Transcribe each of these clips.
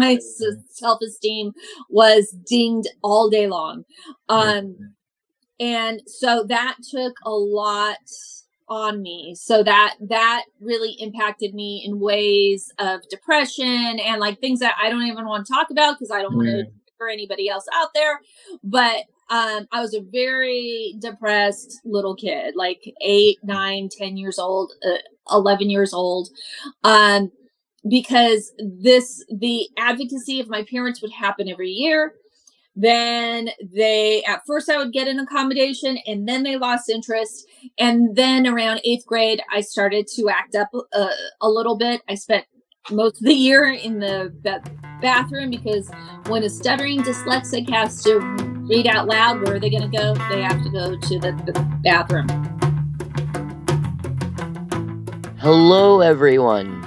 my self esteem was dinged all day long. Um, and so that took a lot on me. So that that really impacted me in ways of depression and like things that i don't even want to talk about because i don't want to for anybody else out there. But um, i was a very depressed little kid like eight nine ten years old uh, 11 years old. Um, because this the advocacy of my parents would happen every year then they, at first, I would get an accommodation and then they lost interest. And then around eighth grade, I started to act up uh, a little bit. I spent most of the year in the bathroom because when a stuttering dyslexic has to read out loud, where are they going to go? They have to go to the, the bathroom. Hello, everyone.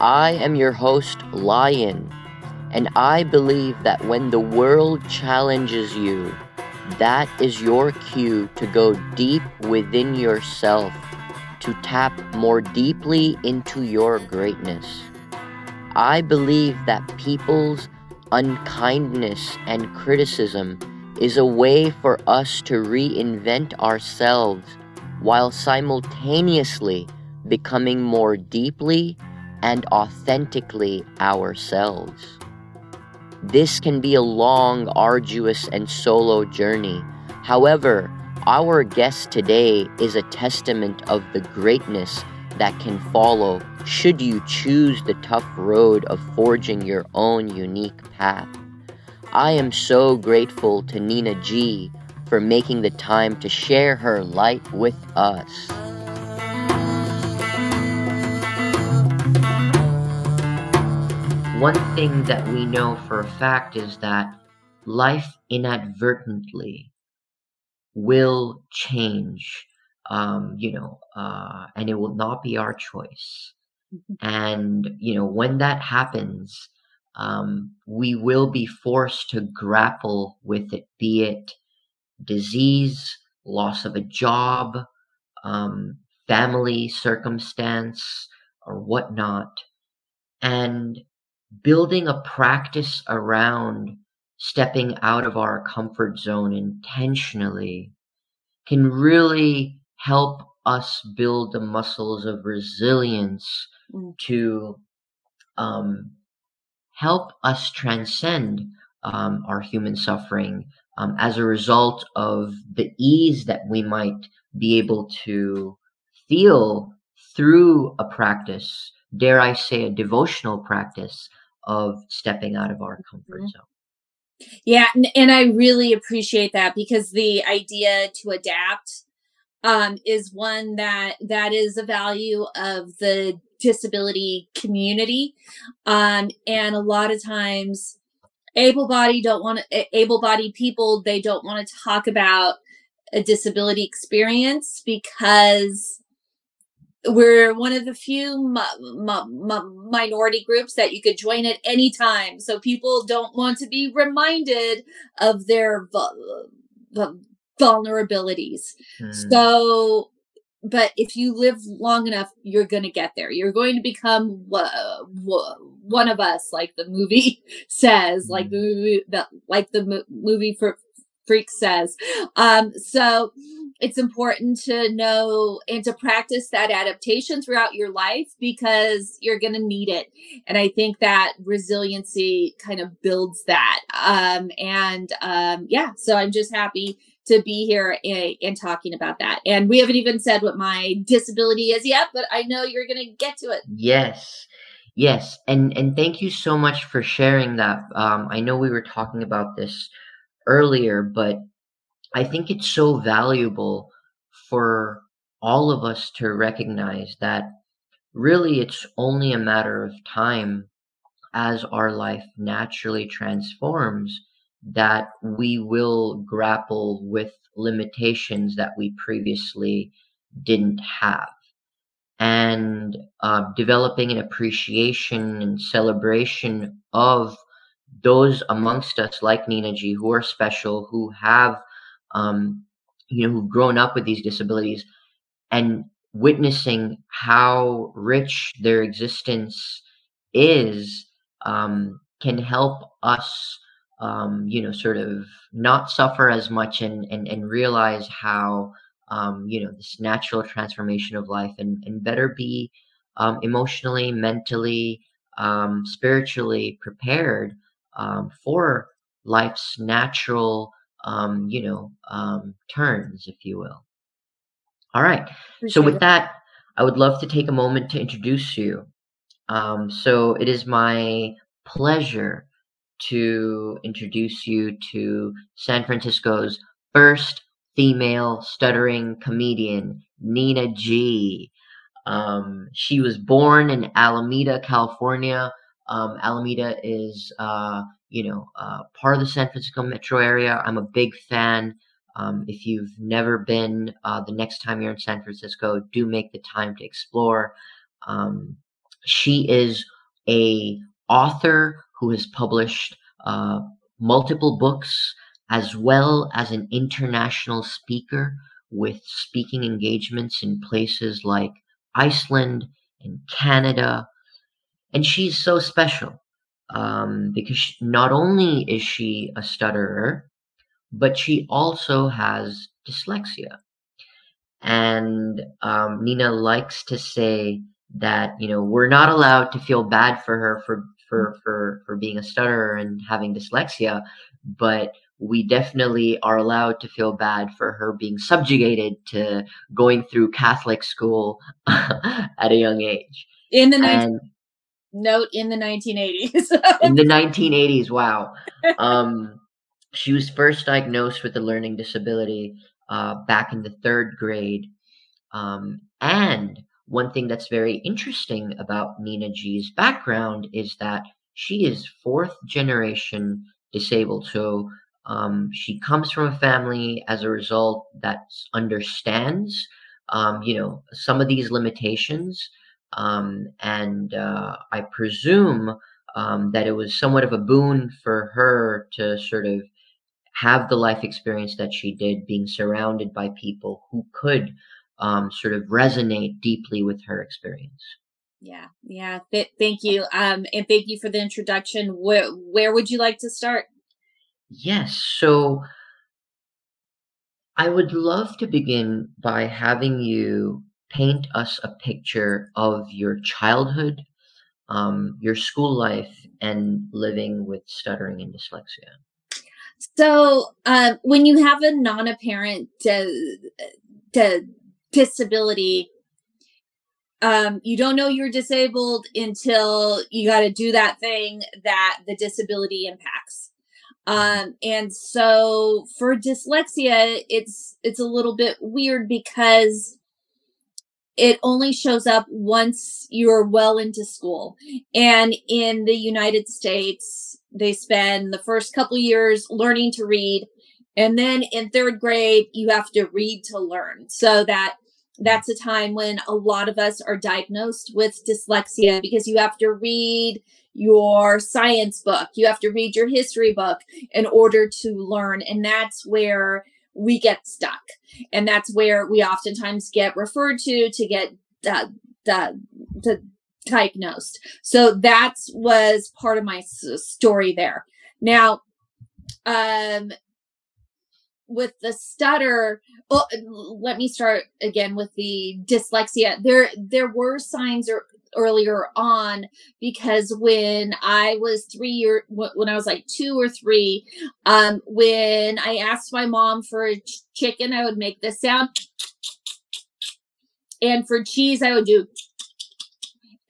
I am your host, Lion. And I believe that when the world challenges you, that is your cue to go deep within yourself, to tap more deeply into your greatness. I believe that people's unkindness and criticism is a way for us to reinvent ourselves while simultaneously becoming more deeply and authentically ourselves. This can be a long, arduous, and solo journey. However, our guest today is a testament of the greatness that can follow should you choose the tough road of forging your own unique path. I am so grateful to Nina G for making the time to share her light with us. One thing that we know for a fact is that life inadvertently will change, um, you know, uh, and it will not be our choice. Mm-hmm. And, you know, when that happens, um, we will be forced to grapple with it, be it disease, loss of a job, um, family circumstance, or whatnot. And building a practice around stepping out of our comfort zone intentionally can really help us build the muscles of resilience mm. to um, help us transcend um, our human suffering um, as a result of the ease that we might be able to feel through a practice, dare I say, a devotional practice of stepping out of our comfort mm-hmm. zone. Yeah, and I really appreciate that because the idea to adapt um, is one that that is a value of the disability community, um, and a lot of times, able-bodied don't want to able-bodied people they don't want to talk about a disability experience because we're one of the few minority groups that you could join at any time so people don't want to be reminded of their vulnerabilities mm. so but if you live long enough you're going to get there you're going to become one of us like the movie says like the hmm. movie that like the movie for freak says um so it's important to know and to practice that adaptation throughout your life because you're going to need it. And I think that resiliency kind of builds that. Um, and um, yeah, so I'm just happy to be here and, and, talking about that. And we haven't even said what my disability is yet, but I know you're going to get to it. Yes. Yes, and and thank you so much for sharing that. Um, I know we were talking about this earlier, but I think it's so valuable for all of us to recognize that really it's only a matter of time as our life naturally transforms that we will grapple with limitations that we previously didn't have. And uh, developing an appreciation and celebration of those amongst us, like Nina G, who are special, who have um, you know, who've grown up with these disabilities and witnessing how rich their existence is um, can help us um, you know sort of not suffer as much and and, and realize how um, you know this natural transformation of life and and better be um, emotionally mentally um, spiritually prepared um, for life's natural um, you know um, turns if you will all right so with that i would love to take a moment to introduce you um, so it is my pleasure to introduce you to San Francisco's first female stuttering comedian, Nina G. Um, she was born in Alameda, California. Um, Alameda is, uh, you know, uh, part of the San Francisco metro area. I'm a big fan. Um, if you've never been, uh, the next time you're in San Francisco, do make the time to explore. Um, she is a author who has published uh, multiple books as well as an international speaker with speaking engagements in places like Iceland and Canada. And she's so special um, because she, not only is she a stutterer, but she also has dyslexia. And um, Nina likes to say that you know we're not allowed to feel bad for her for for for for being a stutterer and having dyslexia but we definitely are allowed to feel bad for her being subjugated to going through catholic school at a young age in the 19- note in the 1980s in the 1980s wow um she was first diagnosed with a learning disability uh, back in the third grade um, and one thing that's very interesting about Nina G's background is that she is fourth generation disabled. So um, she comes from a family as a result that understands, um, you know, some of these limitations. Um, and uh, I presume um, that it was somewhat of a boon for her to sort of have the life experience that she did, being surrounded by people who could um, sort of resonate deeply with her experience. Yeah, yeah. Th- thank you, um, and thank you for the introduction. Where where would you like to start? Yes, so I would love to begin by having you paint us a picture of your childhood, um, your school life, and living with stuttering and dyslexia. So, um, when you have a non-apparent de- de- disability um, you don't know you're disabled until you got to do that thing that the disability impacts um, and so for dyslexia it's it's a little bit weird because it only shows up once you're well into school. And in the united states they spend the first couple years learning to read. And then in third grade you have to read to learn. So that that's a time when a lot of us are diagnosed with dyslexia because you have to read your science book, you have to read your history book in order to learn. And that's where we get stuck. And that's where we oftentimes get referred to to get uh, the, the diagnosed. So that was part of my story there. Now, um, with the stutter well let me start again with the dyslexia there there were signs or earlier on because when I was three year when I was like two or three, um, when I asked my mom for a ch- chicken, I would make this sound, and for cheese, I would do.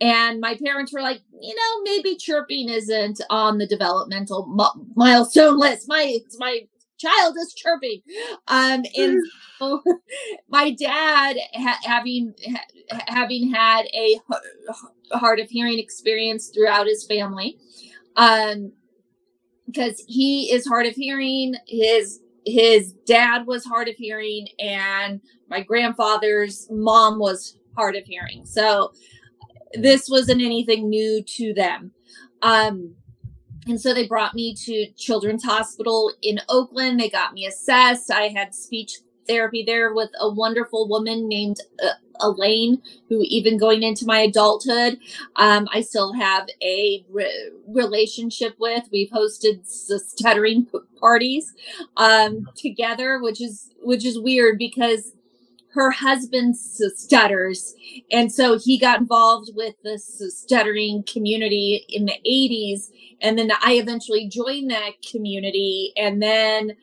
And my parents were like, you know, maybe chirping isn't on the developmental milestone list. My my child is chirping. Um, and so my dad, ha- having ha- having had a hard of hearing experience throughout his family, um, because he is hard of hearing. His his dad was hard of hearing, and my grandfather's mom was hard of hearing. So this wasn't anything new to them. Um, and so they brought me to Children's Hospital in Oakland. They got me assessed. I had speech therapy there with a wonderful woman named uh, Elaine, who even going into my adulthood, um, I still have a re- relationship with. We've hosted stuttering parties um, together, which is which is weird because her husband stutters, and so he got involved with the stuttering community in the '80s, and then I eventually joined that community, and then.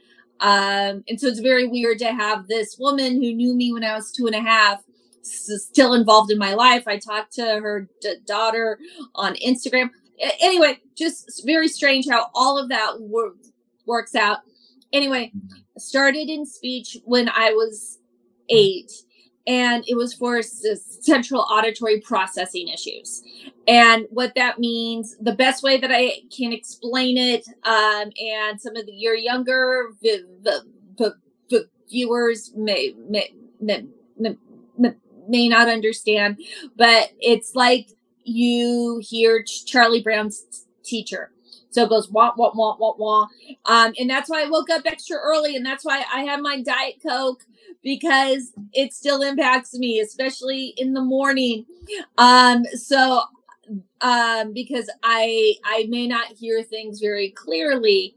Um, and so it's very weird to have this woman who knew me when I was two and a half still involved in my life. I talked to her d- daughter on Instagram. Anyway, just very strange how all of that wor- works out. Anyway, mm-hmm. started in speech when I was eight, and it was for central auditory processing issues. And what that means, the best way that I can explain it, um, and some of the, your younger v- v- v- viewers may, may, may, may not understand, but it's like you hear Charlie Brown's teacher. So it goes wah wah wah wah wah. Um, and that's why I woke up extra early, and that's why I have my Diet Coke because it still impacts me, especially in the morning. Um, so um, because I I may not hear things very clearly.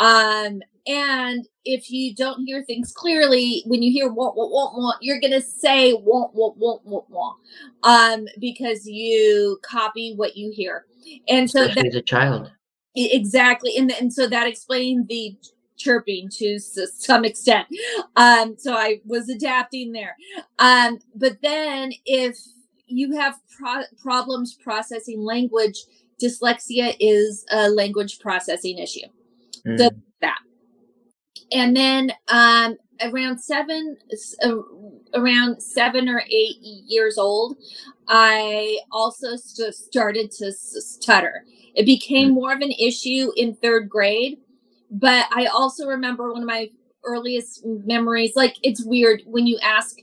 Um, and if you don't hear things clearly, when you hear want, want, want, want, you're going to say want, want, want, want, want, um, because you copy what you hear. And so Especially as a child. Exactly. And, and so that explained the chirping to some extent. Um, so I was adapting there. Um, but then if you have pro- problems processing language, dyslexia is a language processing issue. Mm. So that and then um, around seven uh, around seven or eight years old i also st- started to stutter it became hmm. more of an issue in third grade but i also remember one of my earliest memories like it's weird when you ask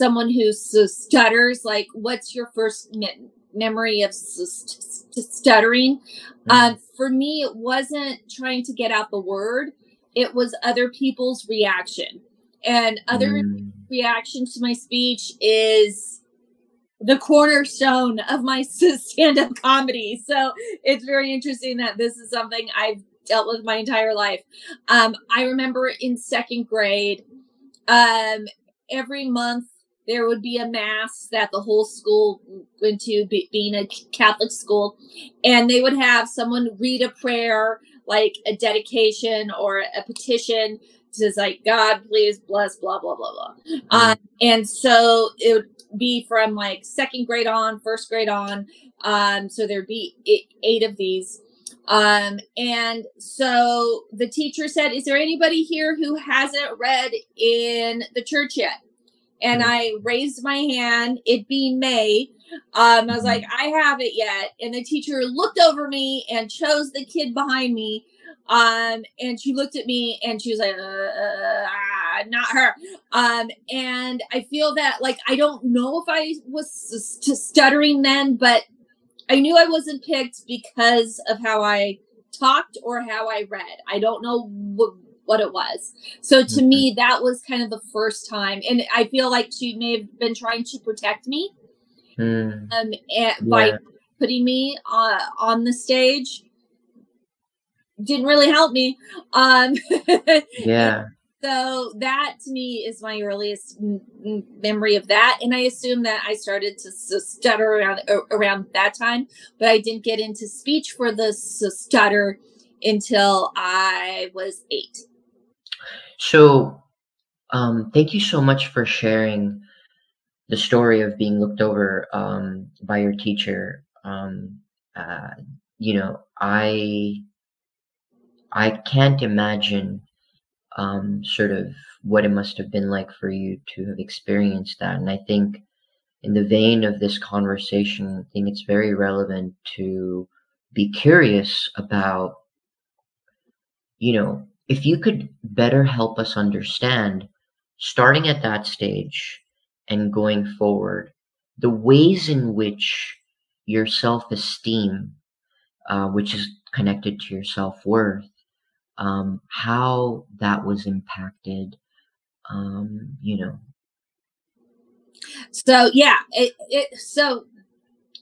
someone who stutters like what's your first me- memory of st- stuttering mm-hmm. um, for me it wasn't trying to get out the word it was other people's reaction. And other mm. reaction to my speech is the cornerstone of my stand up comedy. So it's very interesting that this is something I've dealt with my entire life. Um, I remember in second grade, um, every month there would be a mass that the whole school went to, be, being a Catholic school, and they would have someone read a prayer like a dedication or a petition to like God, please bless, blah blah blah blah. Mm-hmm. Um, and so it would be from like second grade on, first grade on. Um, so there'd be eight, eight of these. Um, and so the teacher said, "Is there anybody here who hasn't read in the church yet?" And mm-hmm. I raised my hand. It being May, um, I was like, mm-hmm. I haven't yet. And the teacher looked over me and chose the kid behind me. Um, and she looked at me and she was like, uh, uh, uh, not her. Um, and I feel that like, I don't know if I was stuttering then, but I knew I wasn't picked because of how I talked or how I read. I don't know what, what it was. So to mm-hmm. me, that was kind of the first time. And I feel like she may have been trying to protect me mm. um, and, by putting me uh, on the stage didn't really help me um yeah so that to me is my earliest m- memory of that and i assume that i started to stutter around around that time but i didn't get into speech for the stutter until i was eight. So um thank you so much for sharing the story of being looked over um, by your teacher, um, uh, you know, I I can't imagine um, sort of what it must have been like for you to have experienced that. And I think, in the vein of this conversation, I think it's very relevant to be curious about, you know, if you could better help us understand, starting at that stage, and going forward, the ways in which your self esteem, uh, which is connected to your self worth, um, how that was impacted um, you know. So yeah, it, it so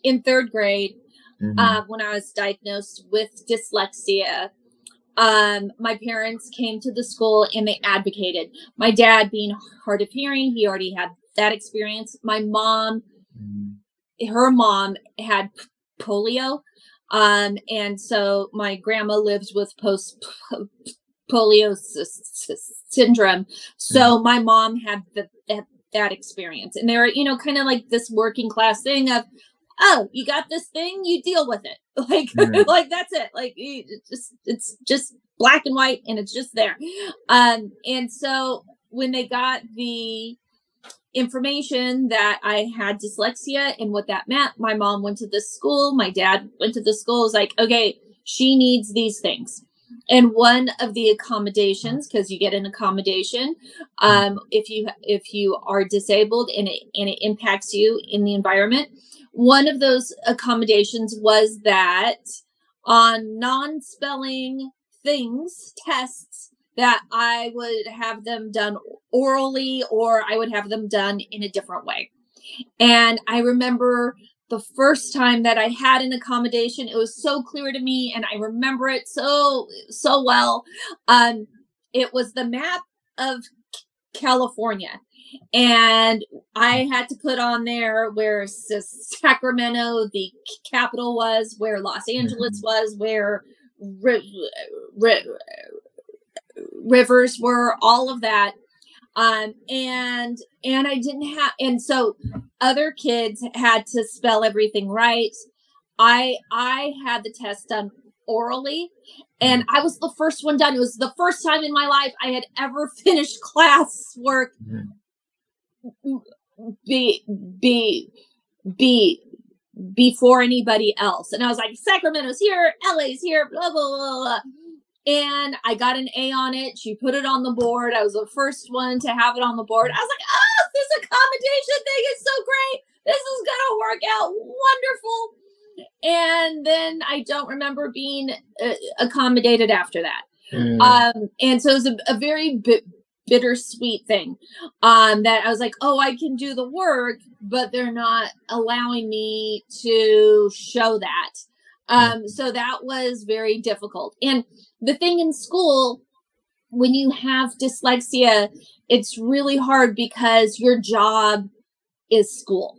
in third grade, Mhm. uh, when I was diagnosed with dyslexia, um, my parents came to the school and they advocated. My dad, being hard of hearing, he already had that experience. My mom, Mhm. her mom had polio. Um, and so my grandma lived with post polio syndrome. So my mom had the, that, that experience. And they were, you know, kind of like this working class thing of, oh, you got this thing, you deal with it. Like, Mhm. like that's it. Like it's just it's just black and white and it's just there. Um, and so when they got the information that I had dyslexia and what that meant. My mom went to this school, my dad went to the school. Was like, okay, she needs these things. And one of the accommodations, because you get an accommodation, um, if you if you are disabled and it and it impacts you in the environment, one of those accommodations was that on non-spelling things tests that I would have them done orally or I would have them done in a different way. And I remember the first time that I had an accommodation, it was so clear to me and I remember it so so well. Um it was the map of California. And I had to put on there where Sacramento, the capital was, where Los Angeles was, where rivers were all of that. Um and and i didn't have and so other kids had to spell everything right. I i had the test done orally and i was the first one done. It was the first time in my life i had ever finished class work Mhm. be be be before anybody else. And i was like sacramento's here la's here blah blah blah, blah and I got an A on it. She put it on the board. I was the first one to have it on the board. I was like, oh, this accommodation thing is so great. This is going to work out wonderful. And then I don't remember being uh, accommodated after that. Mm. Um, and so it was a, a very bit bittersweet thing um, that I was like, oh, I can do the work, but they're not allowing me to show that. Um, so that was very difficult. And the thing in school, when you have dyslexia, it's really hard because your job is school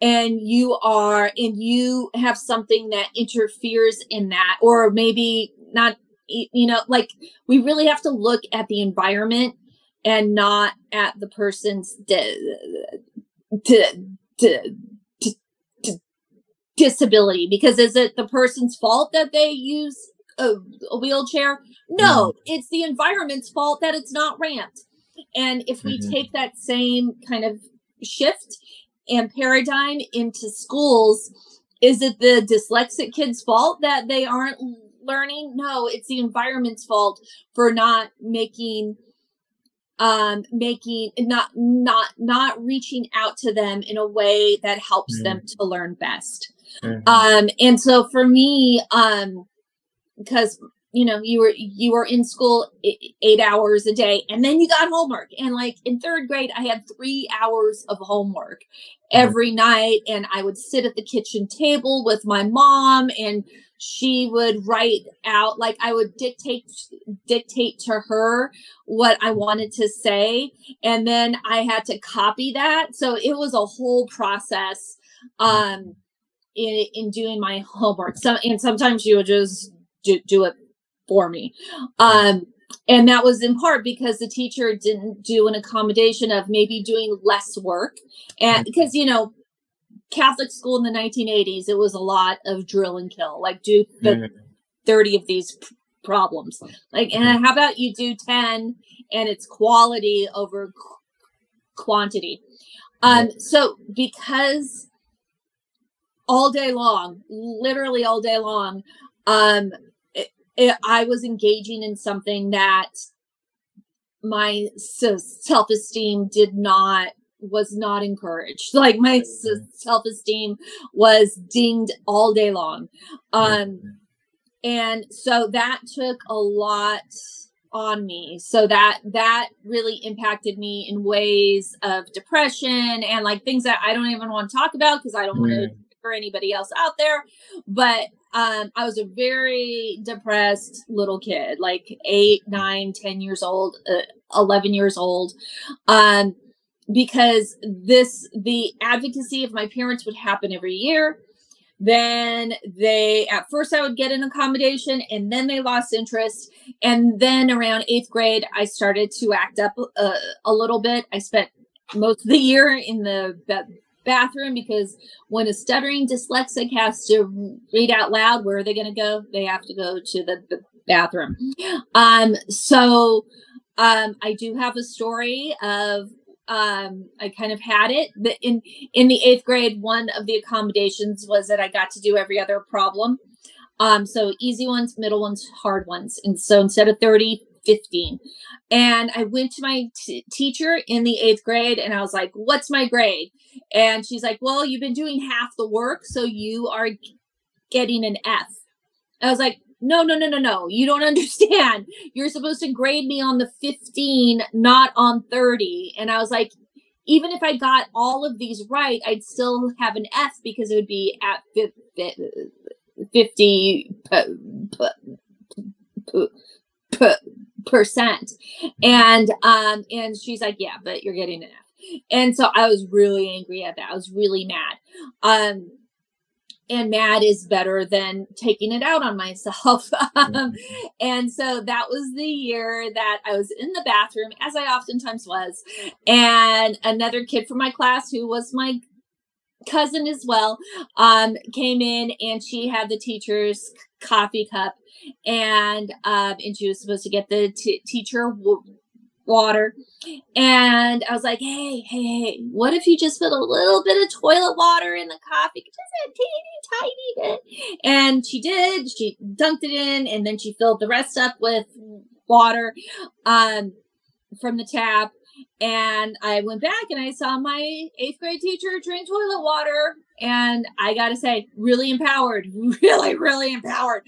and you are and you have something that interferes in that or maybe not you know like we really have to look at the environment and not at the person's di- di- disability because is it the person's fault that they use a, a wheelchair? No it's the environment's fault that it's not ramped. And if we Mhm. take that same kind of shift and paradigm into schools is it the dyslexic kids fault that they aren't learning? No it's the environment's fault for not making um making not not not reaching out to them in a way that helps them to learn best Mhm. um and so for me um because you know you were you were in school eight hours a day and then you got homework. And like in third grade i had three hours of homework every night and i would sit at the kitchen table with my mom and she would write out like i would dictate dictate to her what i wanted to say and then i had to copy that. So it was a whole process. Um in in doing my homework. So and sometimes you would just do, do it for me. Um and that was in part because the teacher didn't do an accommodation of maybe doing less work. And because you know catholic school in the 1980s it was a lot of drill and kill like do the Mhm. 30 of these problems. Like and how about you do 10 and it's quality over qu- quantity? Um so because all day long literally all day long um it, it, i was engaging in something that my s- self-esteem did not was not encouraged. Like my s- self-esteem was dinged all day long. Um and so that took a lot on me. So that that really impacted me in ways of depression and like things that i don't even want to talk about because i don't want to for anybody else out there but um i was a very depressed little kid like eight nine ten years old uh, 11 years old um because this the advocacy of my parents would happen every year. Then they at first i would get an accommodation and then they lost interest and then around eighth grade i started to act up uh, a little bit. I spent most of the year in the bathroom because when a stuttering dyslexic has to read out loud where are they going to go they have to go to the, the bathroom um so um i do have a story of um, I kind of had it. In in the eighth grade, one of the accommodations was that I got to do every other problem. Um, so easy ones, middle ones, hard ones. And so instead of 30, 15. And I went to my t- teacher in the eighth grade and I was like, What's my grade? And she's like, Well, you've been doing half the work, so you are getting an F. I was like, no, no, no, no, no. You don't understand. You're supposed to grade me on the 15, not on 30. And I was like, even if I got all of these right, I'd still have an F because it would be at 50 percent. And um, and she's like, yeah, but you're getting F. And so I was really angry at that. I was really mad. Um, and mad is better than taking it out on myself. um, mm-hmm. and so that was the year that I was in the bathroom, as I oftentimes was, and another kid from my class who was my cousin as well um, came in and she had the teacher's coffee cup and um, and she was supposed to get the t- teacher w- water. And I was like, hey, hey, hey, what if you just put a little bit of toilet water in the coffee? Just a teeny tiny bit. And she did. She dunked it in and then she filled the rest up with water um, from the tap. And I went back and I saw my eighth grade teacher drink toilet water. And I gotta say, really empowered, really, really empowered.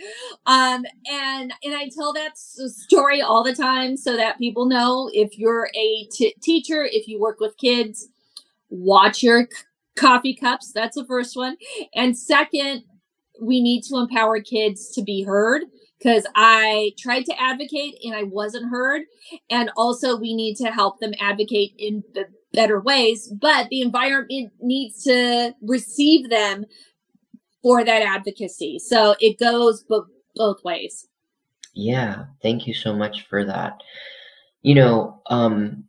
Um, and and I tell that story all the time so that people know if you're a t- teacher, if you work with kids, watch your c- coffee cups. That's the first one. And second, we need to empower kids to be heard because I tried to advocate and I wasn't heard. And also, we need to help them advocate in the better ways, but the environment needs to receive them for that advocacy. So it goes bo- both ways. Yeah, thank you so much for that. You know, um,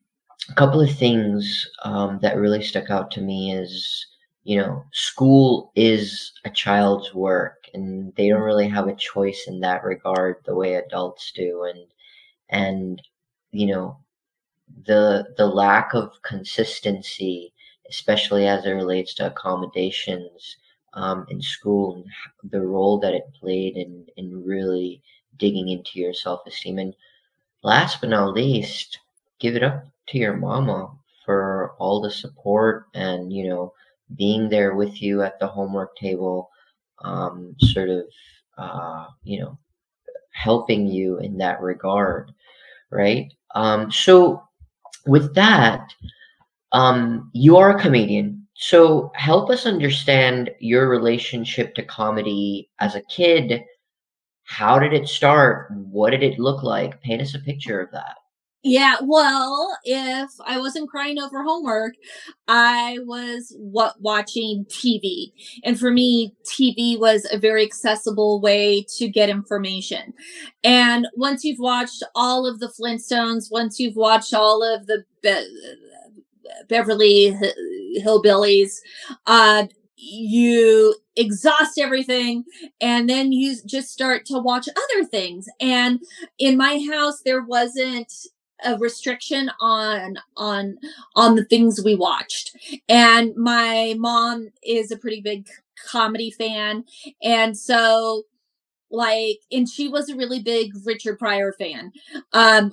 a couple of things um, that really stuck out to me is, you know, school is a child's work and they don't really have a choice in that regard the way adults do and and you know the the lack of consistency especially as it relates to accommodations um, in school and the role that it played in in really digging into your self-esteem and last but not least give it up to your mama for all the support and you know being there with you at the homework table um, sort of, uh, you know, helping you in that regard, right? Um, so, with that, um, you are a comedian. So, help us understand your relationship to comedy as a kid. How did it start? What did it look like? Paint us a picture of that. Yeah, well, if I wasn't crying over homework, I was what watching TV. And for me, TV was a very accessible way to get information. And once you've watched all of the Flintstones, once you've watched all of the Be- Beverly Hillbillies, uh, you exhaust everything and then you just start to watch other things and in my house there wasn't a restriction on on on the things we watched. And my mom is a pretty big comedy fan. And so like and she was a really big richard pryor fan um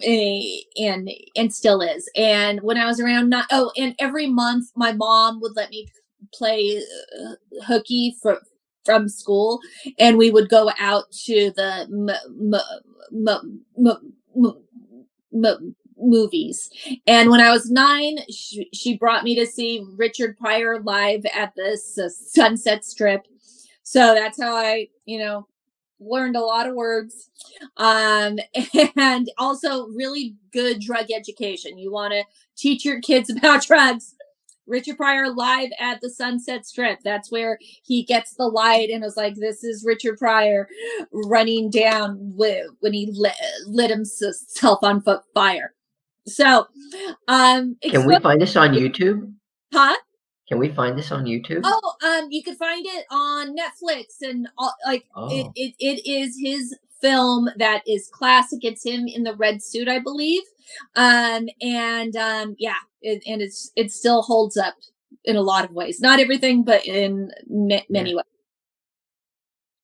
and and still is. And when i was around not oh and every month my mom would let me play uh, hooky for from school. And we would go out to the m- m- m- m- movies. And when I was nine, she, she brought me to see Richard Pryor live at the Sunset Strip. So that's how I, you know, learned a lot of words. Um, and also really good drug education. You want to teach your kids about drugs? Richard pryor live at the sunset strip. That's where he gets the light and was like this is richard pryor running down when he lit, lit himself on fire so, um, can we find this on YouTube? Huh? Can we find this on YouTube? Oh, um, you can find it on Netflix and all, like oh. it, it. It is his film that is classic. It's him in the red suit, I believe. Um, and um, yeah, it, and it's it still holds up in a lot of ways. Not everything, but in ma- many yeah. ways.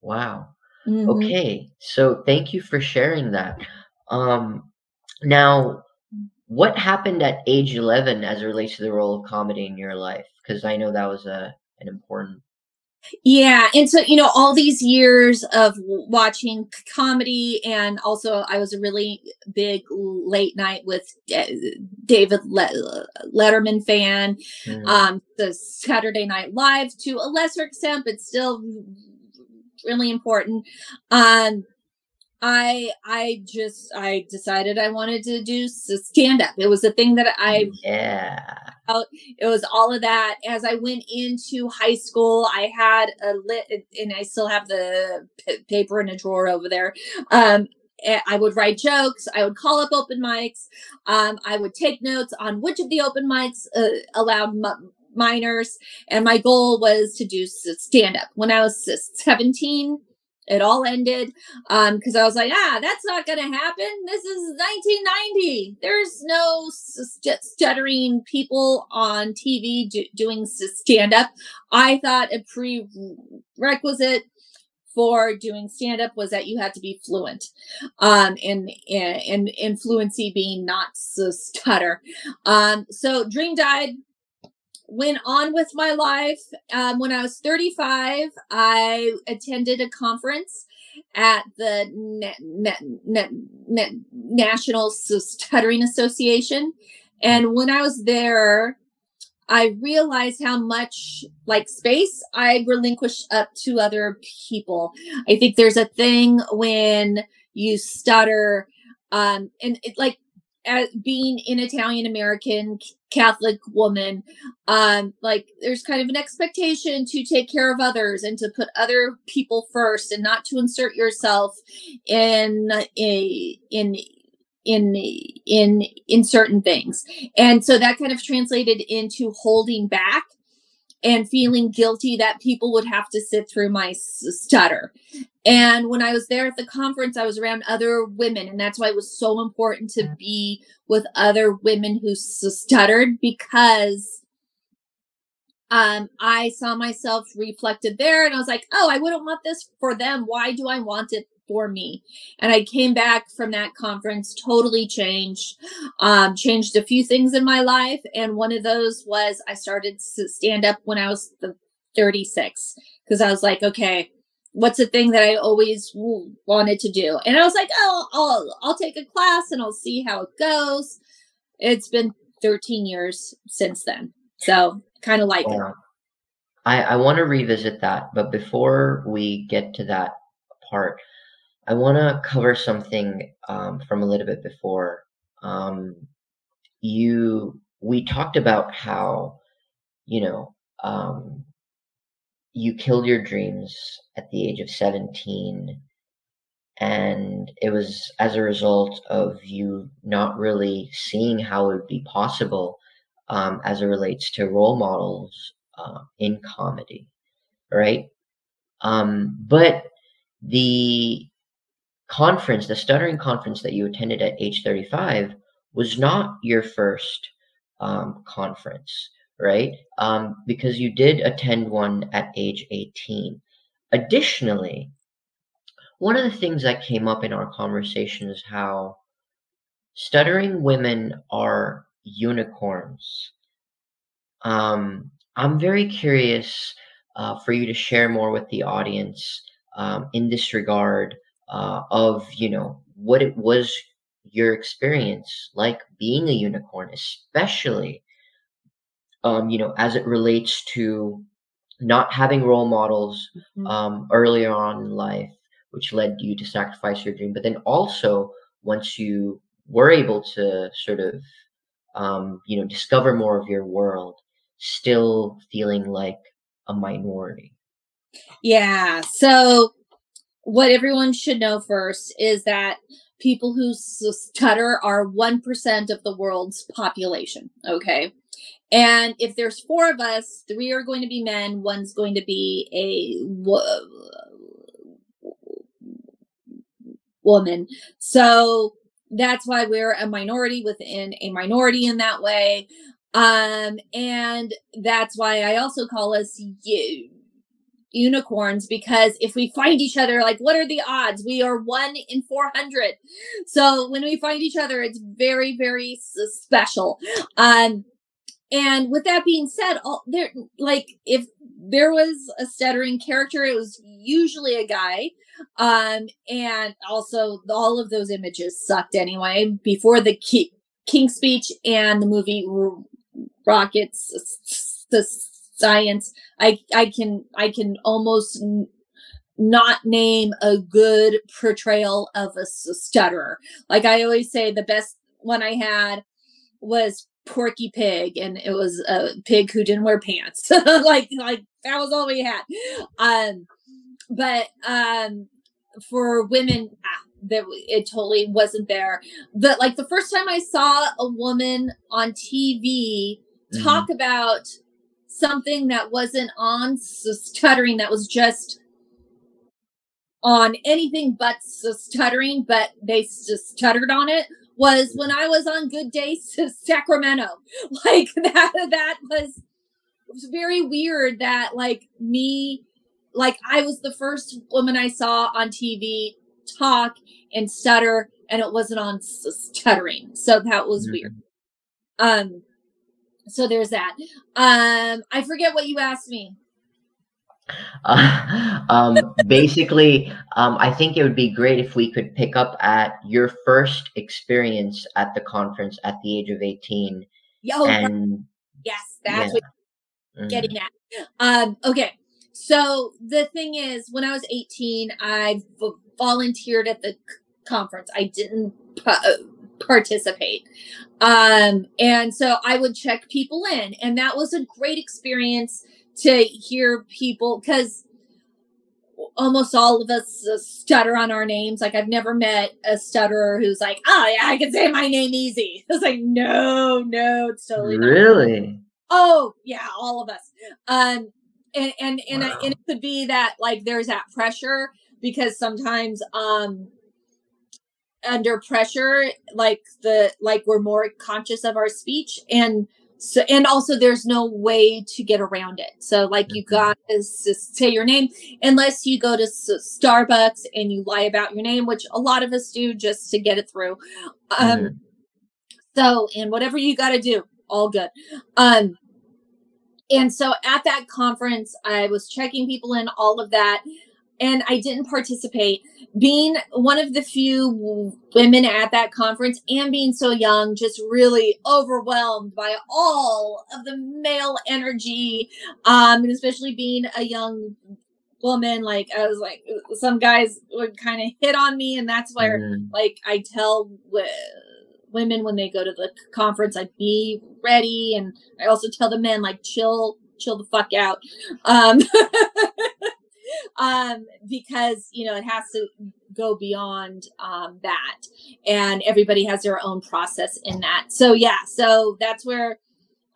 Wow. Mm-hmm. Okay, so thank you for sharing that. Um, now what happened at age 11 as it relates to the role of comedy in your life because i know that was a an important yeah and so you know all these years of watching comedy and also i was a really big late night with eh, david letterman fan mm. um the saturday night live to a lesser extent but still really important um I I just I decided I wanted to do stand up. It was a thing that I yeah. It was all of that. As I went into high school, I had a lit, and I still have the p- paper in a drawer over there. Um, I would write jokes. I would call up open mics. Um, I would take notes on which of the open mics uh, allowed m- minors, and my goal was to do stand up. When I was 17, it all ended because um, I was like, ah, that's not going to happen. This is 1990. There's no st- stuttering people on TV do- doing stand up. I thought a prerequisite for doing stand up was that you had to be fluent um and and and fluency being not stutter um so dream died went on with my life. Um, when I was 35, I attended a conference at the National Stuttering Association. And when I was there, I realized how much like space I relinquished up to other people. I think there's a thing when you stutter, um, and it, like as being an Italian American Catholic woman, um, like there's kind of an expectation to take care of others and to put other people first and not to insert yourself in a in in in in certain things. And so that kind of translated into holding back and feeling guilty that people would have to sit through my stutter. And when I was there at the conference, I was around other women. And that's why it was so important to be with other women who stuttered because um, I saw myself reflected there and I was like, oh, I wouldn't want this for them. Why do I want it for me. And I came back from that conference totally changed, um, changed a few things in my life. And one of those was I started to stand up when I was 36 because I was like, okay, what's the thing that I always wanted to do? And I was like, oh, I'll, I'll take a class and I'll see how it goes. It's been 13 years since then. So kind of like yeah. I, I want to revisit that, but before we get to that part, I want to cover something um, from a little bit before. Um, you, we talked about how, you know, um, you killed your dreams at the age of 17 and it was as a result of you not really seeing how it would be possible um, as it relates to role models uh, in comedy right um, but the conference, the stuttering conference that you attended at age 35, was not your first um, conference, right? Um, because you did attend one at age 18. Additionally, one of the things that came up in our conversation is how stuttering women are unicorns. Um, I'm very curious uh, for you to share more with the audience um, in this regard uh, of you know what it was your experience like being a unicorn, especially um, you know, as it relates to not having role models Mhm. um, earlier on in life, which led you to sacrifice your dream. But then also, once you were able to sort of, um, you know, discover more of your world, still feeling like a minority. Yeah. So, what everyone should know first is that people who stutter are 1% of the world's population. Okay. And if there's four of us, three are going to be men, one's going to be a woman. So that's why we're a minority within a minority in that way. Um, and that's why I also call us u- unicorns because if we find each other, like, what are the odds? We are one in 400. So when we find each other, it's very, very special. Um, and with that being said, all there, like, if there was a stuttering character, it was usually a guy. Um, and also all of those images sucked anyway before the Ki- King speech and the movie Rockets Science. I I can I can almost n- not name a good portrayal of a stutterer. Like I always say, the best one I had was Porky Pig, and it was a pig who didn't wear pants. like like that was all we had. Um, but um, for women, ah, that it totally wasn't there. But like the first time I saw a woman on TV Mhm. talk about something that wasn't on stuttering, that was just on anything but stuttering, but they s- stuttered on it was when I was on Good Day S- Sacramento. Like that that was it was very weird that like me like I was the first woman I saw on TV talk and stutter and it wasn't on stuttering. So that was Mhm. weird. Um so there's that. Um I forget what you asked me. Uh, um, basically, um, I think it would be great if we could pick up at your first experience at the conference at the age of 18. Yeah, oh, and yes, that's yeah. what mhm, getting at. Um, okay. So the thing is, when I was 18, I v- volunteered at the c- conference. I didn't pa- uh, participate. Um, and so I would check people in, and that was a great experience to hear people because almost all of us uh, stutter on our names. Like I've never met a stutterer who's like, "Oh yeah, I can say my name easy." It's like, no, no, it's totally not. Really? Oh yeah, all of us. Um, and and and, I, and it could be that like there's that pressure because sometimes um under pressure like the like we're more conscious of our speech and so and also there's no way to get around it so like you Mhm. got to say your name unless you go to starbucks and you lie about your name which a lot of us do just to get it through um Mhm. so and whatever you got to do all good um and so at that conference i was checking people in all of that and i didn't participate being one of the few women at that conference and being so young just really overwhelmed by all of the male energy um and especially being a young woman like i was like some guys would kind of hit on me and that's where Mhm. like I tell w- women when they go to the conference, like be ready, and I also tell the men like chill, chill the fuck out, um, um, because you know it has to go beyond um, that, and everybody has their own process in that. So yeah, so that's where.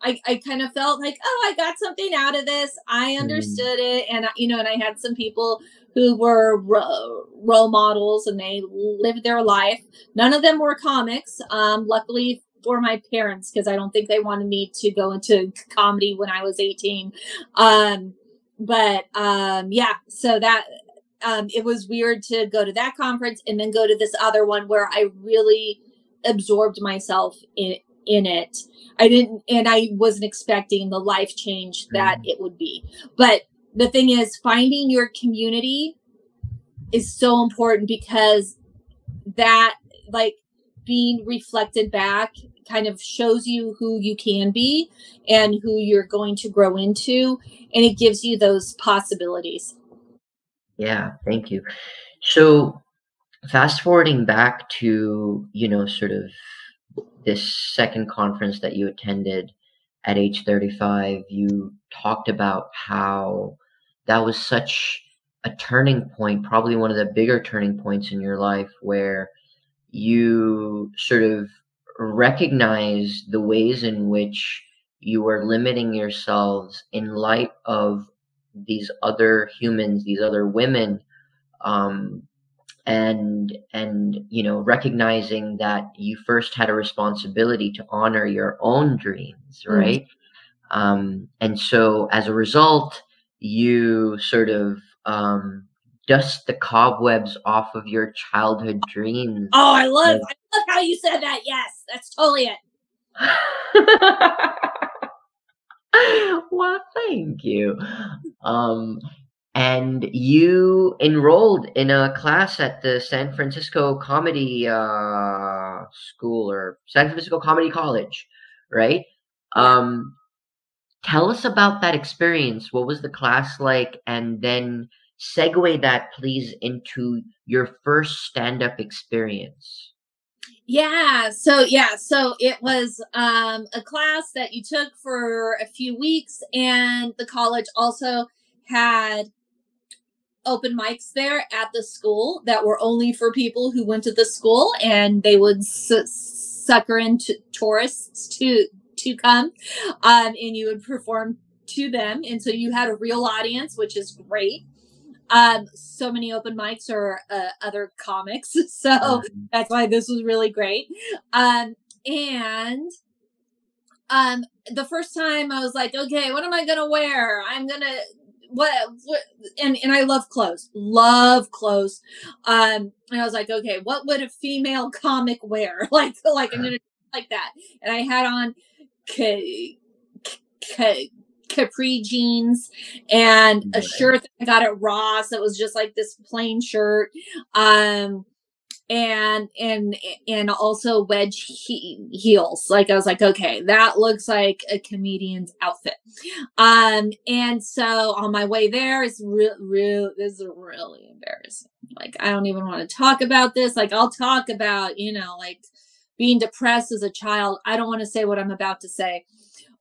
I, I kind of felt like, oh, I got something out of this. I understood it. And, I- you know, and I had some people who were ro- role models and they lived their life. None of them were comics. Um, luckily for my parents, because I don't think they wanted me to go into comedy when I was 18. Um, but um, yeah, so that um, it was weird to go to that conference and then go to this other one where I really absorbed myself in, in it. I didn't, and I wasn't expecting the life change that Mhm. it would be. But the thing is, finding your community is so important because that, like, being reflected back kind of shows you who you can be and who you're going to grow into and it gives you those possibilities. Yeah thank you. So fast forwarding back to you know sort of this second conference that you attended at age 35 you talked about how that was such a turning point probably one of the bigger turning points in your life where you sort of recognize the ways in which you are limiting yourselves in light of these other humans these other women um, and and you know recognizing that you first had a responsibility to honor your own dreams mm-hmm. right mm-hmm. um, and so as a result you sort of um, dust the cobwebs off of your childhood dreams oh i love i love how you said that yes that's totally it well thank you um and you enrolled in a class at the San Francisco Comedy uh, School or San Francisco Comedy College, right? Um, tell us about that experience. What was the class like? And then segue that, please, into your first stand up experience. Yeah, so yeah, so it was um, a class that you took for a few weeks, and the college also had open mics there at the school that were only for people who went to the school and they would su- sucker in t- tourists to to come um, and you would perform to them and so you had a real audience which is great um, so many open mics or uh, other comics so mm-hmm. that's why this was really great um, and um the first time i was like okay what am i gonna wear i'm gonna what, what and and I love clothes, love clothes. Um, and I was like, okay, what would a female comic wear? Like, like I'm gonna like that. And I had on ca- ca- capri jeans and a shirt that I got at Ross that was just like this plain shirt. Um, and and and also wedge he- heels. Like i was like okay that looks like a comedian's outfit. Um and so on my way there is real real this is really embarrassing. Like i don't even want to talk about this. Like i'll talk about you know like being depressed as a child. I don't want to say what i'm about to say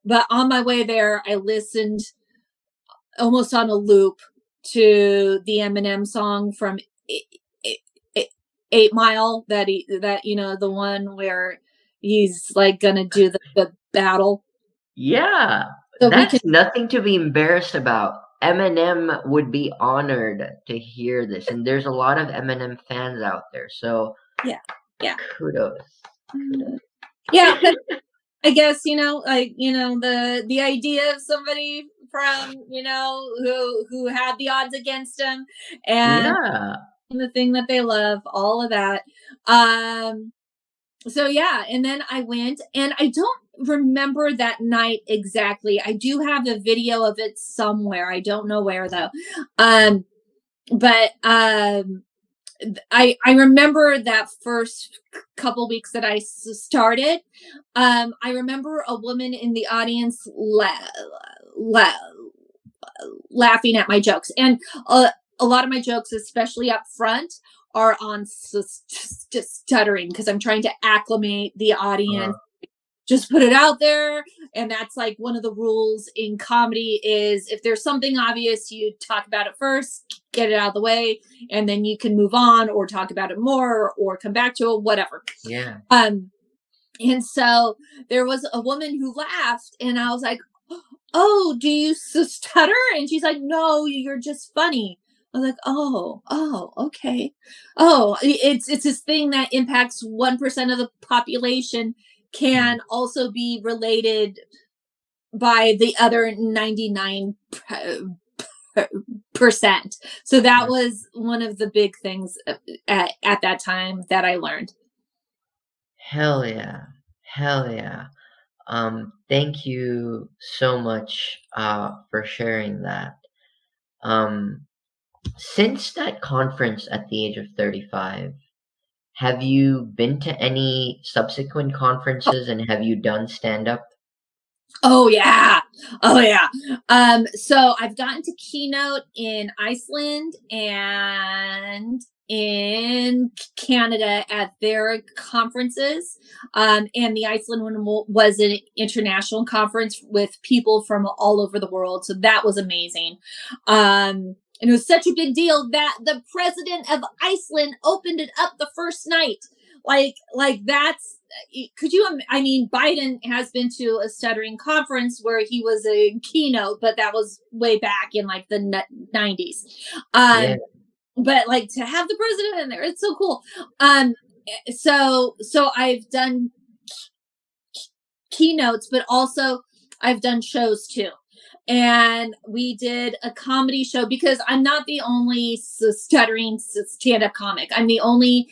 but on my way there i listened almost on a loop to the eminem song from eight mile that he that you know the one where he's like gonna do the, the battle. Yeah. So that's can- nothing to be embarrassed about. Eminem would be honored to hear this and there's a lot of eminem fans out there so yeah yeah. kudos, kudos. yeah i guess you know like you know the the idea of somebody from you know who who had the odds against him and yeah the thing that they love, all of that. Um, so yeah, and then I went and I don't remember that night exactly. I do have a video of it somewhere. I don't know where though. Um, but um, I I remember that first couple weeks that I started. Um, I remember a woman in the audience la- la- laughing at my jokes, and uh, a lot of my jokes, especially up front, are on stuttering because I'm trying to acclimate the audience. Uh, just put it out there. And that's like one of the rules in comedy is if there's something obvious you talk about it first get it out of the way and then you can move on or talk about it more or come back to it whatever. Yeah. Um and so there was a woman who laughed and i was like oh do you stutter? And she's like no you're just funny. I was like, oh, oh, okay. Oh, it's it's this thing that impacts one percent of the population can mm-hmm. also be related by the other 99 percent. So that was one of the big things uh, at, at that time that I learned. Hell yeah. Hell yeah. Um, thank you so much uh, for sharing that. Um, since that conference at the age of 35, have you been to any subsequent conferences and have you done stand up? Oh yeah. Oh yeah. Um so I've gotten to keynote in Iceland and in Canada at their conferences. Um, and the Iceland one was an international conference with people from all over the world. So that was amazing. Um, and it was such a big deal that the president of Iceland opened it up the first night. Like, like that's could you i mean biden has been to a stuttering conference where he was a keynote but that was way back in like the 90s um yeah. but like to have the president in there it's so cool. Um so so i've done keynotes but also i've done shows too and we did a comedy show because i'm not the only stuttering stand-up comic. I'm the only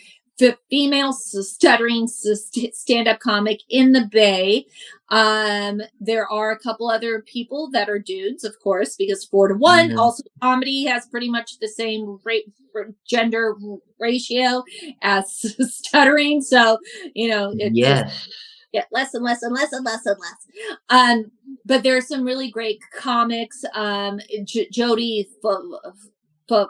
female stuttering stand-up comic in the bay. Um there are a couple other people that are dudes of course because four to one. Mm-hmm. also comedy has pretty much the same rate gender ratio as stuttering so you know it yes get less and less and less and less and less um but there are some really great comics um J- jody F- F-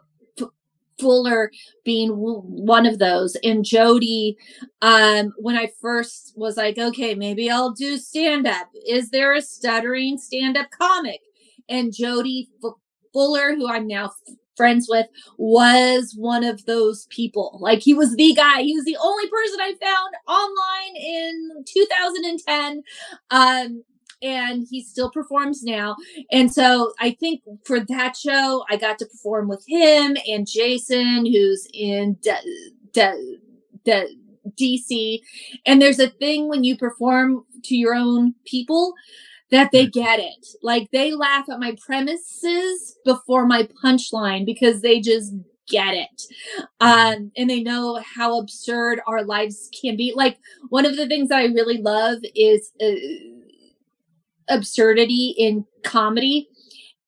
Fuller being one of those. And Jody, um, when I first was like, okay, maybe I'll do stand up. Is there a stuttering stand up comic? And Jody F- Fuller, who I'm now f- friends with, was one of those people. Like he was the guy. He was the only person I found online in 2010. Um, and he still performs now. And so I think for that show, I got to perform with him and Jason, who's in de- de- de- DC. And there's a thing when you perform to your own people that they mm-hmm. get it. Like they laugh at my premises before my punchline because they just get it. Um, and they know how absurd our lives can be. Like one of the things I really love is uh, absurdity in comedy.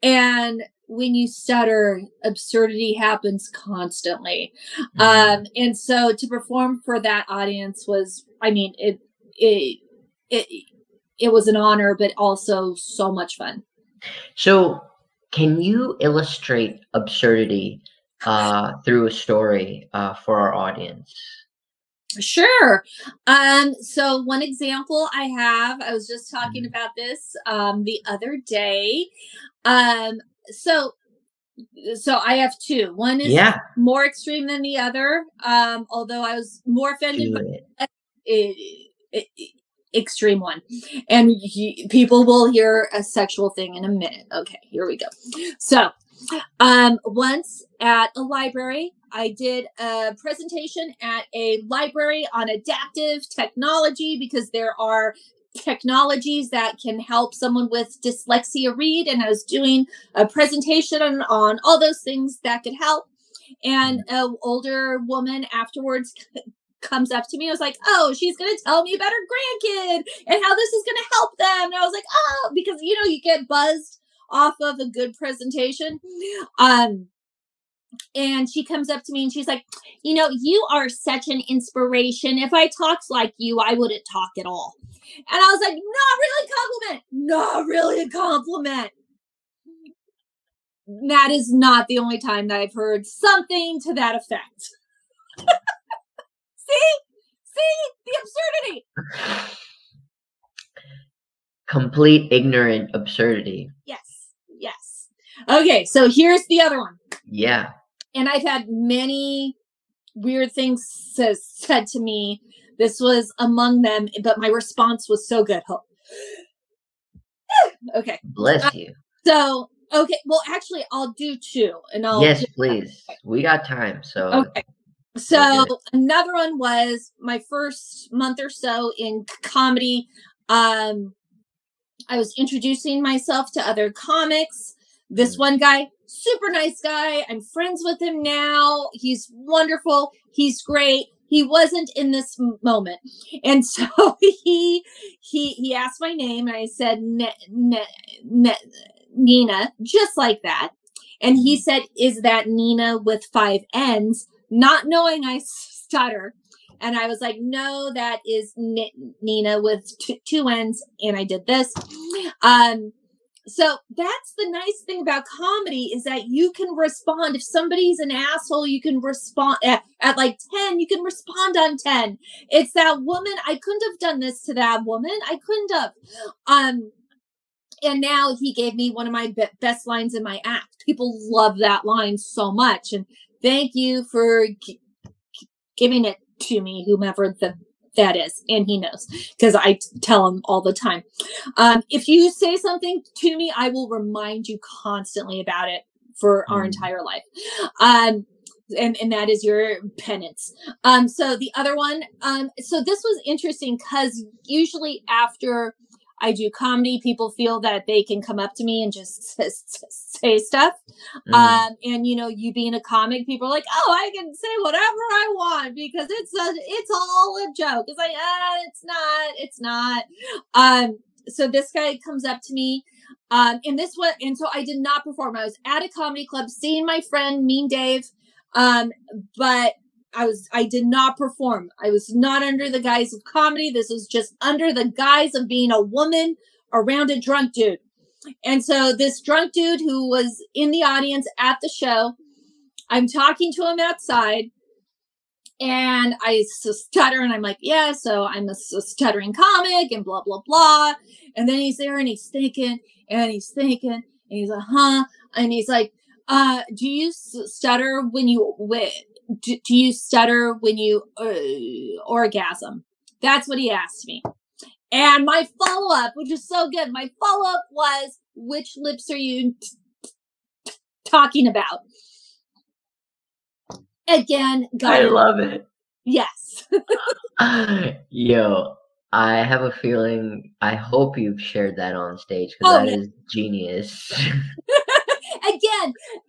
And when you stutter, absurdity happens constantly. Mm-hmm. Um, and so to perform for that audience was, I mean, it, it, it, it was an honor, but also so much fun. So, can you illustrate absurdity uh, through a story uh, for our audience? Sure. Um, so one example I have, I was just talking mm-hmm. about this um the other day. Um, so so I have two. One is yeah. more extreme than the other. Um, although I was more offended by it, it, extreme one, and he, people will hear a sexual thing in a minute. Okay, here we go. So, um, once at a library, I did a presentation at a library on adaptive technology because there are technologies that can help someone with dyslexia read. And I was doing a presentation on, on all those things that could help. And an older woman afterwards comes up to me. I was like, oh, she's going to tell me about her grandkid and how this is going to help them. And I was like, oh, because, you know, you get buzzed off of a good presentation. Um, and she comes up to me and she's like, You know, you are such an inspiration. If I talked like you, I wouldn't talk at all. And I was like, Not really a compliment. Not really a compliment. That is not the only time that I've heard something to that effect. See? See? The absurdity. Complete ignorant absurdity. Yes. Yes. Okay, so here's the other one. Yeah and I've had many weird things said to me. This was among them, but my response was so good. Okay. Bless uh, you. So, okay. Well, actually, I'll do two, and I'll. Yes, please. We got time, so. Okay. So another one was my first month or so in comedy. Um, I was introducing myself to other comics. This mm. one guy super nice guy. I'm friends with him now. He's wonderful. He's great. He wasn't in this moment. And so he he he asked my name and I said Nina just like that. And he mm-hmm. said, "Is that Nina with five N's?" Not knowing I stutter. and I was like, no, that is N- Nina with t- two N's, and I did this. Um, so that's the nice thing about comedy is that you can respond. If somebody's an asshole, you can respond at, at like 10, you can respond on 10. It's that woman. I couldn't have done this to that woman. I couldn't have. Um, and now he gave me one of my be- best lines in my act. People love that line so much. And thank you for g- giving it to me, whomever the that is and he knows because i tell him all the time. Um, if you say something to me i will remind you constantly about it for our Mm. entire life. Um, and and that is your penance. Um so the other one um so this was interesting because usually after i do comedy people feel that they can come up to me and just say stuff Mm. um, and you know, you being a comic, people are like, "Oh, I can say whatever I want because it's a, it's all a joke." It's like, ah, it's not, it's not. Um, so this guy comes up to me, um, and this was, and so I did not perform. I was at a comedy club, seeing my friend Mean Dave, um, but I was, I did not perform. I was not under the guise of comedy. This was just under the guise of being a woman around a drunk dude. And so this drunk dude who was in the audience at the show, I'm talking to him outside and I stutter and I'm like, yeah, so I'm a stuttering comic and blah, blah, blah. And then he's there and he's thinking and he's thinking and he's like, huh? And he's like, uh, do you stutter when you, do, do you stutter when you uh, orgasm? That's what he asked me. And my follow up, which is so good, my follow up was, which lips are you t- t- talking about? Again, I got love it. yes. Yo, I have a feeling. I hope you've shared that on stage because Oh, that yeah. is genius.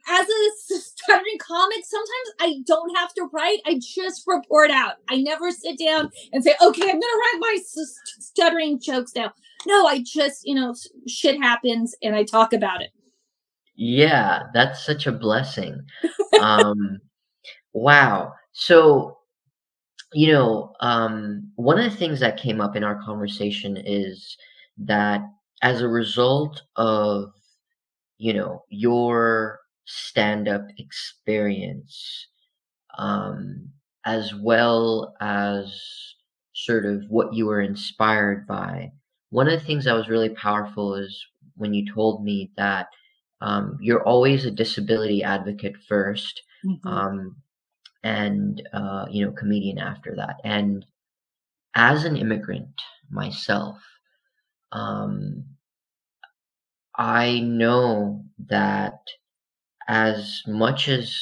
As a stuttering comic, sometimes I don't have to write. I just report out. I never sit down and say, okay, I'm going to write my stuttering jokes down. No, I just, you know, shit happens and I talk about it. yeah, that's such a blessing. Um, wow. So, you know, um, one of the things that came up in our conversation is that as a result of, you know, your stand-up experience, um, as well as sort of what you were inspired by, one of the things that was really powerful is when you told me that um, you're always a disability advocate first, um, and uh, you know comedian after that. And as an immigrant myself um, i know that as much as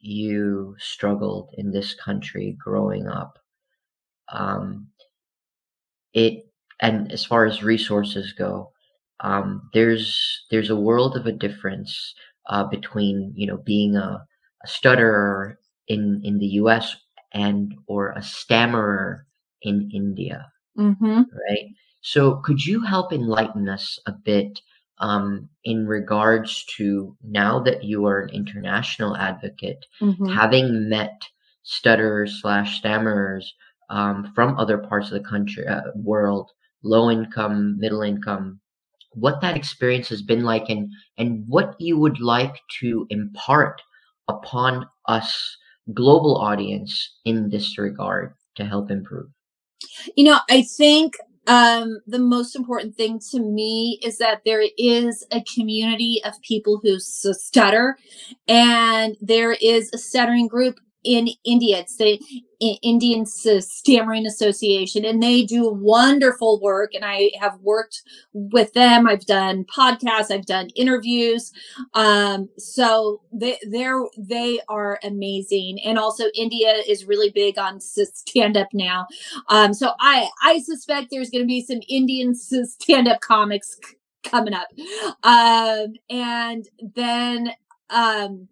you struggled in this country growing up um, it and as far as resources go um, there's there's a world of a difference uh, between you know being a, a stutterer in in the US and or a stammerer in India, Mm-hmm. right? So could you help enlighten us a bit um, in regards to now that you are an international advocate, Mm-hmm. having met stutterers slash stammerers um, from other parts of the country, uh, world, low income, middle income, what that experience has been like, and and what you would like to impart upon us global audience in this regard to help improve. You know, I think um, the most important thing to me is that there is a community of people who stutter, and there is a stuttering group in India. It's the Indian Stammering Association, and they do wonderful work. And I have worked with them. I've done podcasts. I've done interviews. Um, so they they're they are amazing. And also, India is really big on stand up now. Um, so I I suspect there's going to be some Indian stand up comics c- coming up, um, and then um,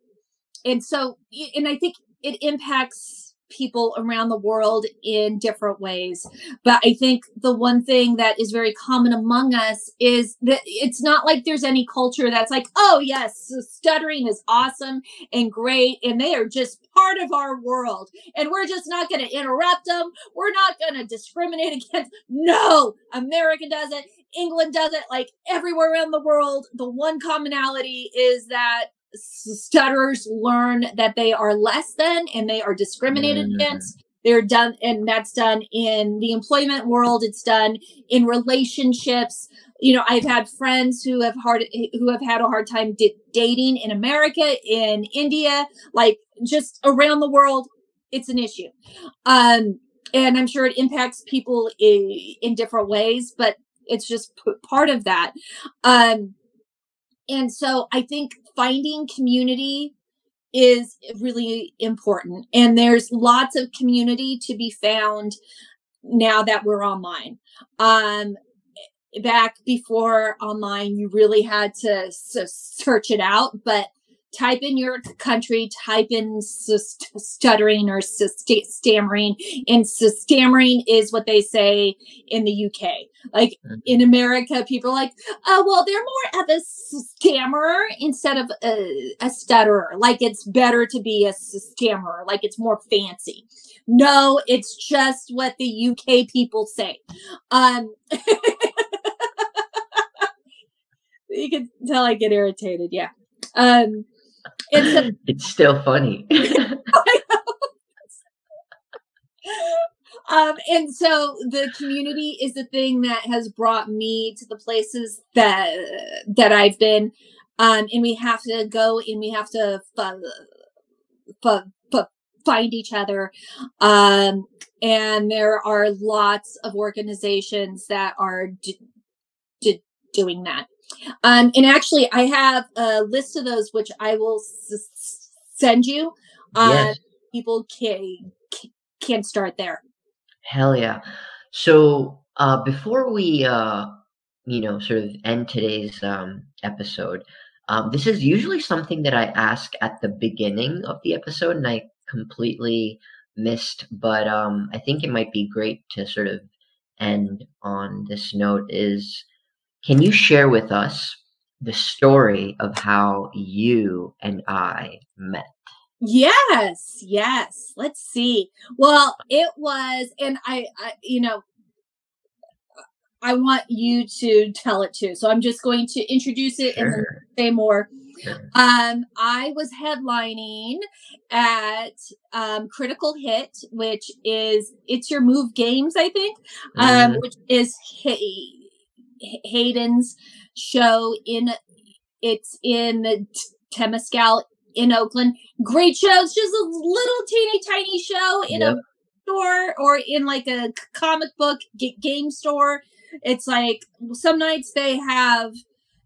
and so and I think it impacts people around the world in different ways. But I think the one thing that is very common among us is that it's not like there's any culture that's like, oh, yes, stuttering is awesome and great. And they are just part of our world. And we're just not going to interrupt them. We're not going to discriminate against. No, America does it. England does it like everywhere around the world. The one commonality is that stutterers learn that they are less than and they are discriminated mm. against. They're done and that's done in the employment world. It's done in relationships. You know i've had friends who have hard who have had a hard time d- dating in america in india like just around the world. It's an issue. Um and i'm sure it impacts people in, in different ways but it's just p- part of that. Um and so i think finding community is really important. And there's lots of community to be found now that we're online. Um, back before online, you really had to search it out, but type in your country, type in stuttering or stammering, and stammering is what they say in the UK. Like mm-hmm. in America, people are like, oh, well, they're more of a stammerer instead of a, a stutterer. Like it's better to be a stammerer, like it's more fancy. No, it's just what the UK people say. Um, you can tell I get irritated. Yeah. Um, it's, it's still funny. um, and so the community is the thing that has brought me to the places that that I've been. Um, and we have to go and we have to f- f- f- find each other. Um, and there are lots of organizations that are d- d- doing that. Um, and actually, I have a list of those which I will s- send you. Um, yes. People can can start there. Hell yeah! So uh, before we, uh, you know, sort of end today's um, episode, um, this is usually something that I ask at the beginning of the episode, and I completely missed. But um, I think it might be great to sort of end on this note. Is can you share with us the story of how you and I met? Yes, yes. Let's see. Well, it was, and I, I, you know, I want you to tell it too. So I'm just going to introduce it sure. and then say more. Sure. Um, I was headlining at um, Critical Hit, which is it's your move games, I think, um, mm-hmm. which is Hayden's show in it's in the Temescal in Oakland. Great show. It's just a little teeny tiny show in yep. a store or in like a comic book game store. It's like some nights they have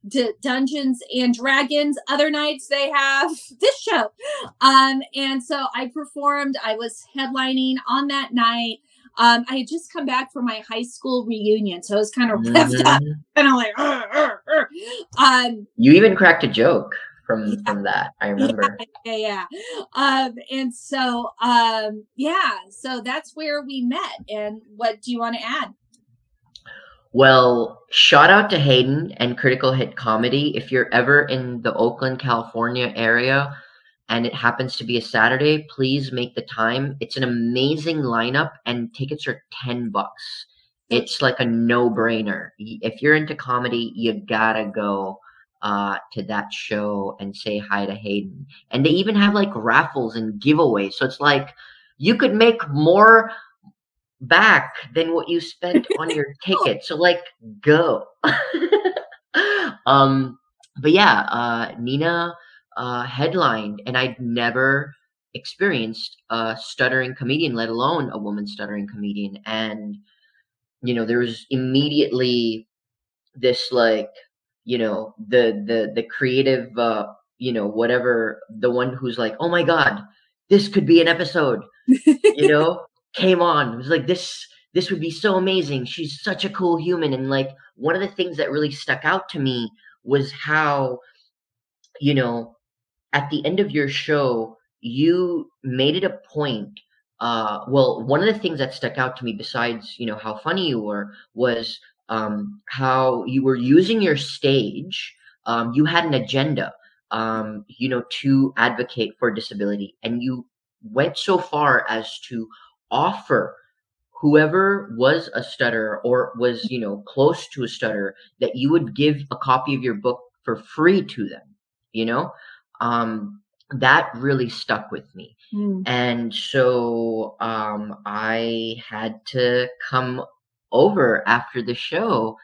D- Dungeons and Dragons. Other nights they have this show. Um, and so I performed. I was headlining on that night. Um, I had just come back from my high school reunion, so I was kind of revved mm-hmm. up, and I'm like, Arr, arr, arr. um, you even cracked a joke from yeah, from that. I remember. Yeah, yeah. Um, and so, um, yeah, so that's where we met. And what do you want to add? Well, shout out to Hayden and Critical Hit Comedy. If you're ever in the Oakland, California area, and it happens to be a Saturday, please make the time. It's an amazing lineup and tickets are 10 bucks. It's like a no-brainer. If you're into comedy, you gotta go uh, to that show and say hi to Hayden. And they even have like raffles and giveaways. So it's like you could make more back than what you spent on your ticket. So like go. um but yeah, uh Nina uh, headlined, and I'd never experienced a stuttering comedian, let alone a woman stuttering comedian. And you know, there was immediately this like, you know, the the the creative, uh, you know, whatever, the one who's like, oh my god, this could be an episode, you know, came on. It was like this. This would be so amazing. She's such a cool human, and like one of the things that really stuck out to me was how, you know, at the end of your show, you made it a point uh, well, one of the things that stuck out to me, besides you know how funny you were, was um, how you were using your stage. Um, you had an agenda, um, you know, to advocate for disability, and you went so far as to offer whoever was a stutter or was you know close to a stutter that you would give a copy of your book for free to them you know um that really stuck with me mm. and so um i had to come over after the show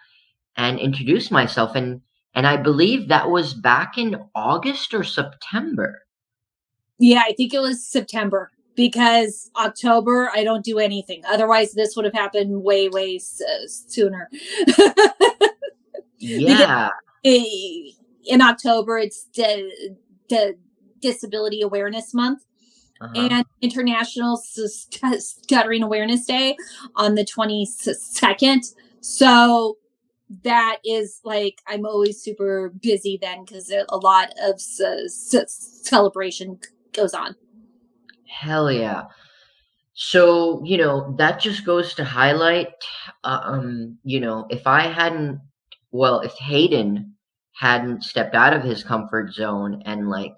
and introduce myself and and i believe that was back in august or september yeah i think it was september because October I don't do anything. Otherwise, this would have happened way, way sooner. yeah. In October, it's the the Disability Awareness Month. Uh-huh. And International Stuttering Awareness Day on the 22nd. So that is like I'm always super busy then because a lot of celebration goes on. Hell yeah. So, you know, that just goes to highlight, uh, um, you know, if I hadn't, well, if Hayden hadn't stepped out of his comfort zone and like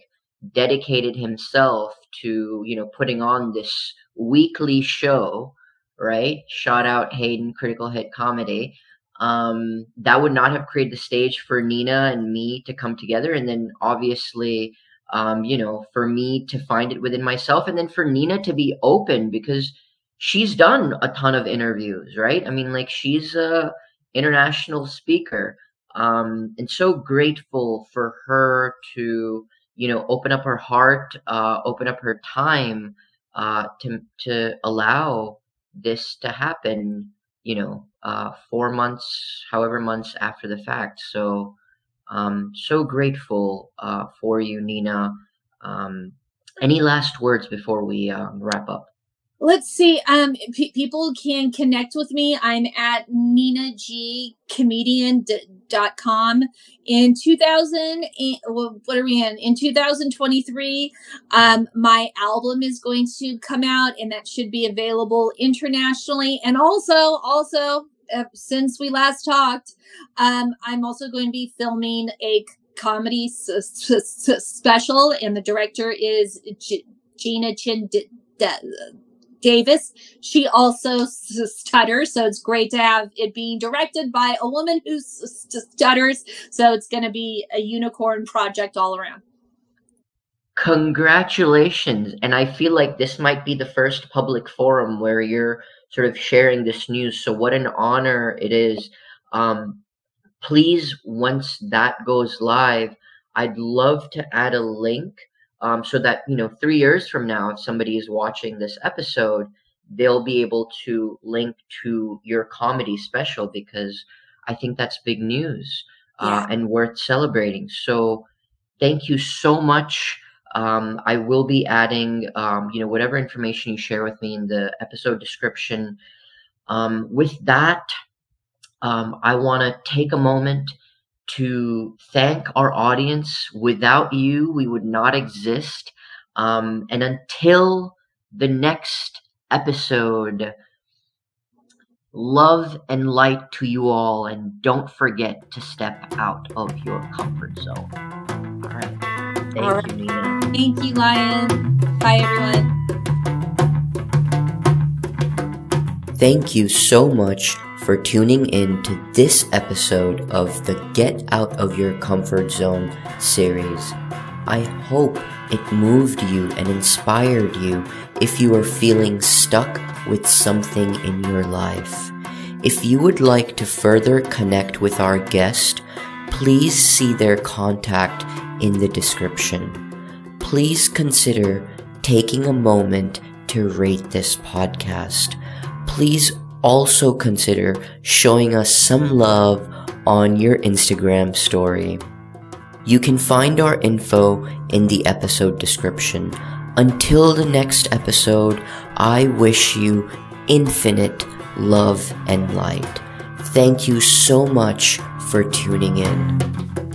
dedicated himself to, you know, putting on this weekly show, right? Shout out Hayden Critical Hit Comedy. Um, that would not have created the stage for Nina and me to come together. And then obviously, um, you know, for me to find it within myself and then for Nina to be open because she's done a ton of interviews, right? I mean, like she's a international speaker. Um, and so grateful for her to, you know, open up her heart, uh, open up her time, uh, to, to allow this to happen, you know, uh, four months, however months after the fact. So, um, so grateful uh, for you, Nina. Um, any last words before we um, wrap up? Let's see. Um, p- people can connect with me. I'm at Nina G comedian.com in 2000 well, what are we in in 2023 um my album is going to come out and that should be available internationally and also also uh, since we last talked, um, I'm also going to be filming a comedy s- s- special, and the director is G- Gina Chin D- D- Davis. She also stutters, so it's great to have it being directed by a woman who stutters. So it's going to be a unicorn project all around. Congratulations. And I feel like this might be the first public forum where you're sort of sharing this news. So, what an honor it is. Um, please, once that goes live, I'd love to add a link um, so that, you know, three years from now, if somebody is watching this episode, they'll be able to link to your comedy special because I think that's big news uh, yeah. and worth celebrating. So, thank you so much um, I will be adding, um, you know, whatever information you share with me in the episode description. Um, with that, um, I want to take a moment to thank our audience. Without you, we would not exist. Um, and until the next episode, love and light to you all. And don't forget to step out of your comfort zone. All right. Thank all right. you, Nina. Thank you, Lion. Bye, everyone. Thank you so much for tuning in to this episode of the Get Out of Your Comfort Zone series. I hope it moved you and inspired you if you are feeling stuck with something in your life. If you would like to further connect with our guest, please see their contact in the description please consider taking a moment to rate this podcast. Please also consider showing us some love on your Instagram story. You can find our info in the episode description. Until the next episode, I wish you infinite love and light. Thank you so much for tuning in.